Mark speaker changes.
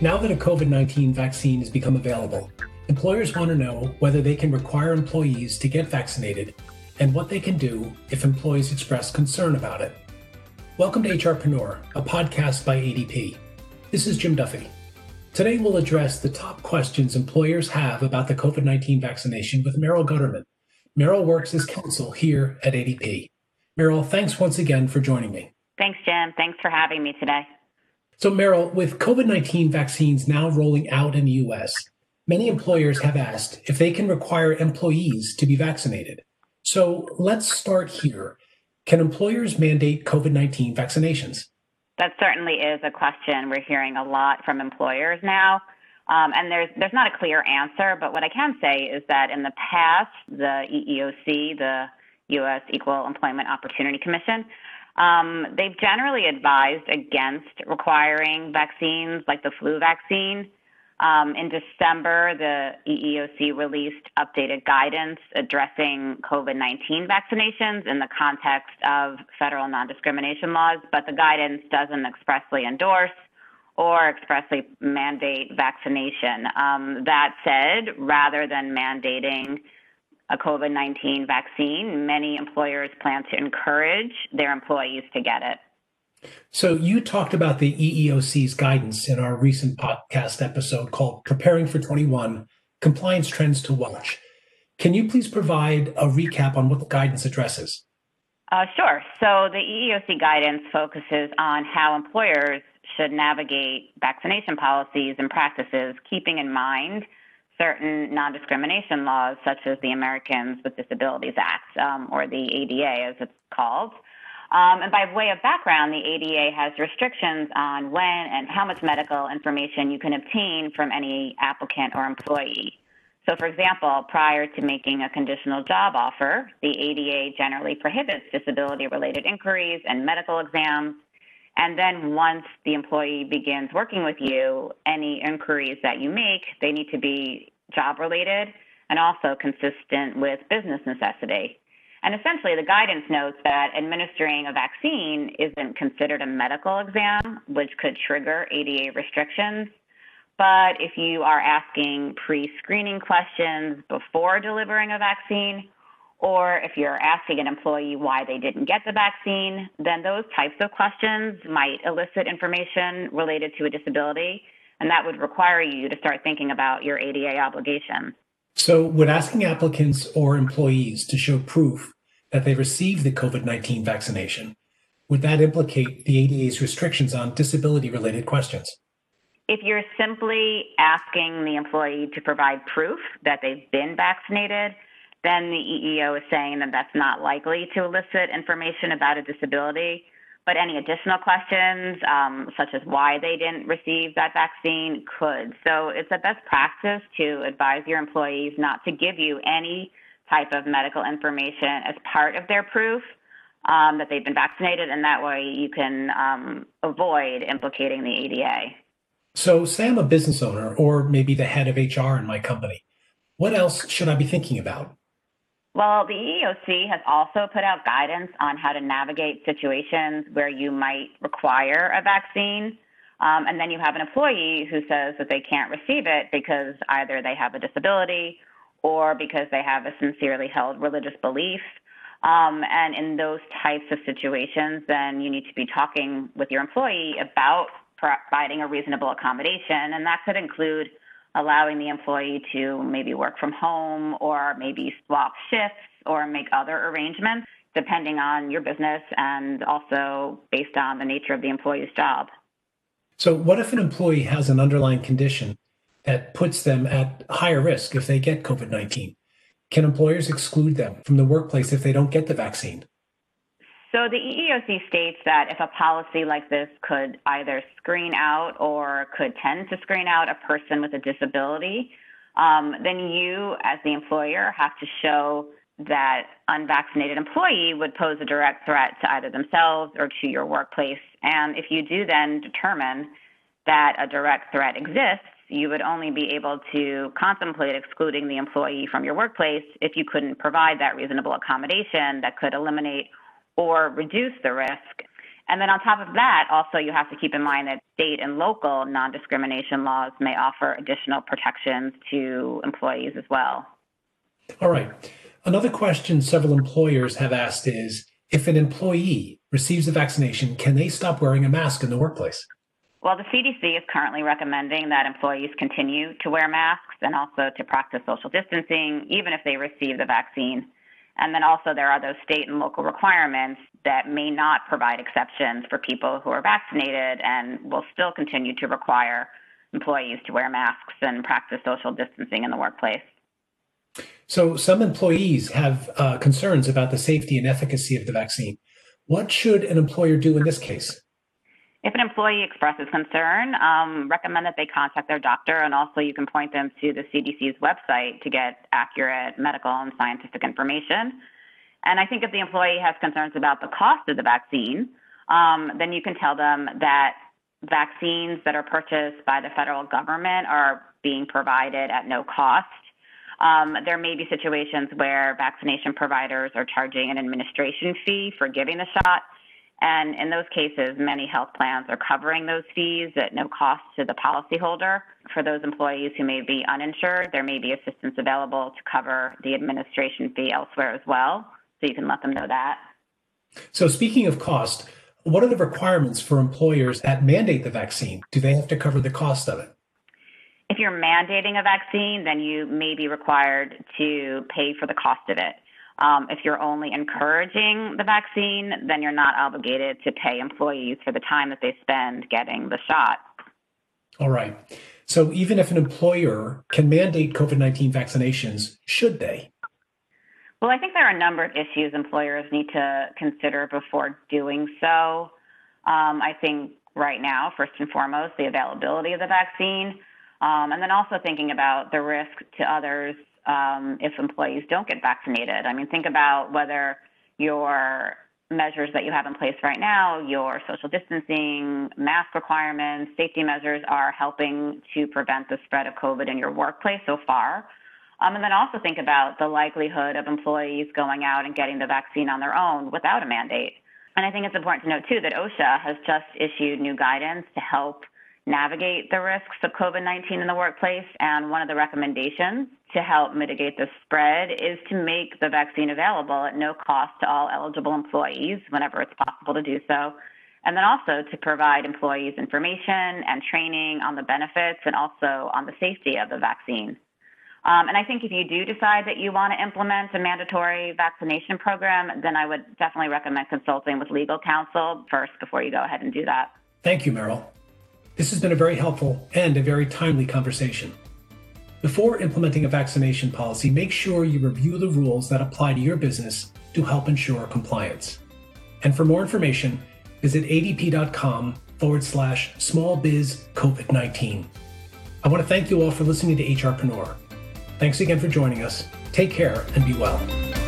Speaker 1: Now that a COVID 19 vaccine has become available, employers want to know whether they can require employees to get vaccinated and what they can do if employees express concern about it. Welcome to HRpreneur, a podcast by ADP. This is Jim Duffy. Today we'll address the top questions employers have about the COVID 19 vaccination with Meryl Gutterman. Meryl works as counsel here at ADP. Meryl, thanks once again for joining me.
Speaker 2: Thanks, Jim. Thanks for having me today.
Speaker 1: So, Meryl, with COVID 19 vaccines now rolling out in the US, many employers have asked if they can require employees to be vaccinated. So, let's start here. Can employers mandate COVID 19 vaccinations?
Speaker 2: That certainly is a question we're hearing a lot from employers now. Um, and there's there's not a clear answer, but what I can say is that in the past, the EEOC, the U.S. Equal Employment Opportunity Commission, um, they've generally advised against requiring vaccines like the flu vaccine. Um, in December, the EEOC released updated guidance addressing COVID 19 vaccinations in the context of federal non discrimination laws, but the guidance doesn't expressly endorse or expressly mandate vaccination. Um, that said, rather than mandating a COVID 19 vaccine, many employers plan to encourage their employees to get it.
Speaker 1: So, you talked about the EEOC's guidance in our recent podcast episode called Preparing for 21 Compliance Trends to Watch. Can you please provide a recap on what the guidance addresses?
Speaker 2: Uh, sure. So, the EEOC guidance focuses on how employers should navigate vaccination policies and practices, keeping in mind certain non discrimination laws, such as the Americans with Disabilities Act, um, or the ADA as it's called. Um, and by way of background, the ADA has restrictions on when and how much medical information you can obtain from any applicant or employee. So, for example, prior to making a conditional job offer, the ADA generally prohibits disability related inquiries and medical exams. And then once the employee begins working with you, any inquiries that you make, they need to be job related and also consistent with business necessity. And essentially, the guidance notes that administering a vaccine isn't considered a medical exam, which could trigger ADA restrictions. But if you are asking pre screening questions before delivering a vaccine, or if you're asking an employee why they didn't get the vaccine, then those types of questions might elicit information related to a disability, and that would require you to start thinking about your ADA obligation.
Speaker 1: So, would asking applicants or employees to show proof that they received the COVID 19 vaccination, would that implicate the ADA's restrictions on disability related questions?
Speaker 2: If you're simply asking the employee to provide proof that they've been vaccinated, then the EEO is saying that that's not likely to elicit information about a disability. But any additional questions, um, such as why they didn't receive that vaccine, could. So it's a best practice to advise your employees not to give you any type of medical information as part of their proof um, that they've been vaccinated, and that way you can um, avoid implicating the ADA.
Speaker 1: So, say I'm a business owner or maybe the head of HR in my company. What else should I be thinking about?
Speaker 2: Well, the EEOC has also put out guidance on how to navigate situations where you might require a vaccine. Um, and then you have an employee who says that they can't receive it because either they have a disability or because they have a sincerely held religious belief. Um, and in those types of situations, then you need to be talking with your employee about providing a reasonable accommodation. And that could include allowing the employee to maybe work from home or maybe swap shifts or make other arrangements depending on your business and also based on the nature of the employee's job.
Speaker 1: So, what if an employee has an underlying condition that puts them at higher risk if they get COVID 19? Can employers exclude them from the workplace if they don't get the vaccine?
Speaker 2: So the EEOC states that if a policy like this could either screen out or could tend to screen out a person with a disability, um, then you, as the employer, have to show that unvaccinated employee would pose a direct threat to either themselves or to your workplace. And if you do then determine that a direct threat exists, you would only be able to contemplate excluding the employee from your workplace if you couldn't provide that reasonable accommodation that could eliminate or reduce the risk. And then on top of that, also you have to keep in mind that state and local non discrimination laws may offer additional protections to employees as well.
Speaker 1: All right. Another question several employers have asked is if an employee receives a vaccination, can they stop wearing a mask in the workplace?
Speaker 2: Well, the CDC is currently recommending that employees continue to wear masks and also to practice social distancing, even if they receive the vaccine. And then also, there are those state and local requirements that may not provide exceptions for people who are vaccinated and will still continue to require employees to wear masks and practice social distancing in the workplace.
Speaker 1: So, some employees have uh, concerns about the safety and efficacy of the vaccine. What should an employer do in this case?
Speaker 2: If an employee expresses concern, um, recommend that they contact their doctor, and also you can point them to the CDC's website to get accurate medical and scientific information. And I think if the employee has concerns about the cost of the vaccine, um, then you can tell them that vaccines that are purchased by the federal government are being provided at no cost. Um, there may be situations where vaccination providers are charging an administration fee for giving the shot. And in those cases, many health plans are covering those fees at no cost to the policyholder. For those employees who may be uninsured, there may be assistance available to cover the administration fee elsewhere as well. So you can let them know that.
Speaker 1: So, speaking of cost, what are the requirements for employers that mandate the vaccine? Do they have to cover the cost of it?
Speaker 2: If you're mandating a vaccine, then you may be required to pay for the cost of it. Um, if you're only encouraging the vaccine, then you're not obligated to pay employees for the time that they spend getting the shot.
Speaker 1: All right. So even if an employer can mandate COVID 19 vaccinations, should they?
Speaker 2: Well, I think there are a number of issues employers need to consider before doing so. Um, I think right now, first and foremost, the availability of the vaccine, um, and then also thinking about the risk to others um, if employees don't get vaccinated. I mean, think about whether your measures that you have in place right now, your social distancing, mask requirements, safety measures are helping to prevent the spread of COVID in your workplace so far. Um, and then also think about the likelihood of employees going out and getting the vaccine on their own without a mandate. And I think it's important to note, too, that OSHA has just issued new guidance to help navigate the risks of COVID 19 in the workplace. And one of the recommendations to help mitigate the spread is to make the vaccine available at no cost to all eligible employees whenever it's possible to do so. And then also to provide employees information and training on the benefits and also on the safety of the vaccine. Um, and I think if you do decide that you want to implement a mandatory vaccination program, then I would definitely recommend consulting with legal counsel first before you go ahead and do that.
Speaker 1: Thank you, Meryl. This has been a very helpful and a very timely conversation. Before implementing a vaccination policy, make sure you review the rules that apply to your business to help ensure compliance. And for more information, visit adp.com forward slash small biz COVID 19. I want to thank you all for listening to HRpreneur. Thanks again for joining us. Take care and be well.